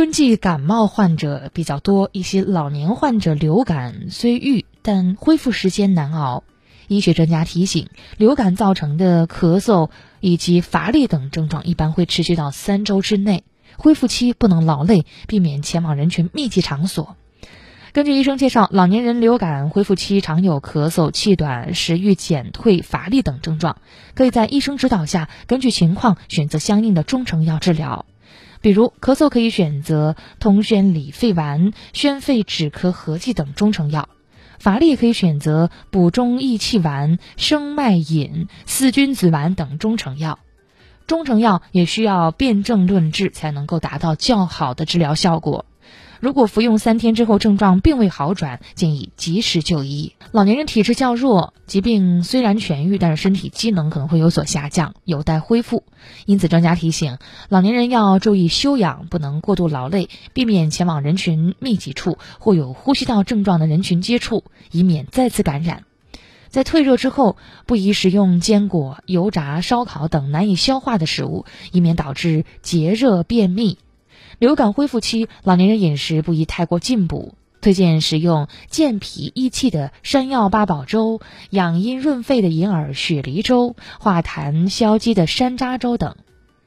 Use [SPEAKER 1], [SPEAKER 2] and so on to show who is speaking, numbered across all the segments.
[SPEAKER 1] 春季感冒患者比较多，一些老年患者流感虽愈，但恢复时间难熬。医学专家提醒，流感造成的咳嗽以及乏力等症状一般会持续到三周之内，恢复期不能劳累，避免前往人群密集场所。根据医生介绍，老年人流感恢复期常有咳嗽、气短、食欲减退、乏力等症状，可以在医生指导下，根据情况选择相应的中成药治疗。比如咳嗽可以选择通宣理肺丸、宣肺止咳合剂等中成药；乏力可以选择补中益气丸、生脉饮、四君子丸等中成药。中成药也需要辨证论治，才能够达到较好的治疗效果。如果服用三天之后症状并未好转，建议及时就医。老年人体质较弱，疾病虽然痊愈，但是身体机能可能会有所下降，有待恢复。因此，专家提醒老年人要注意休养，不能过度劳累，避免前往人群密集处或有呼吸道症状的人群接触，以免再次感染。在退热之后，不宜食用坚果、油炸、烧烤等难以消化的食物，以免导致结热便秘。流感恢复期，老年人饮食不宜太过进补，推荐食用健脾益气的山药八宝粥、养阴润肺的银耳雪梨粥、化痰消积的山楂粥等。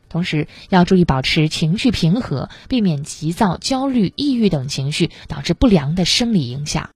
[SPEAKER 1] 同时，要注意保持情绪平和，避免急躁、焦虑、抑郁等情绪导致不良的生理影响。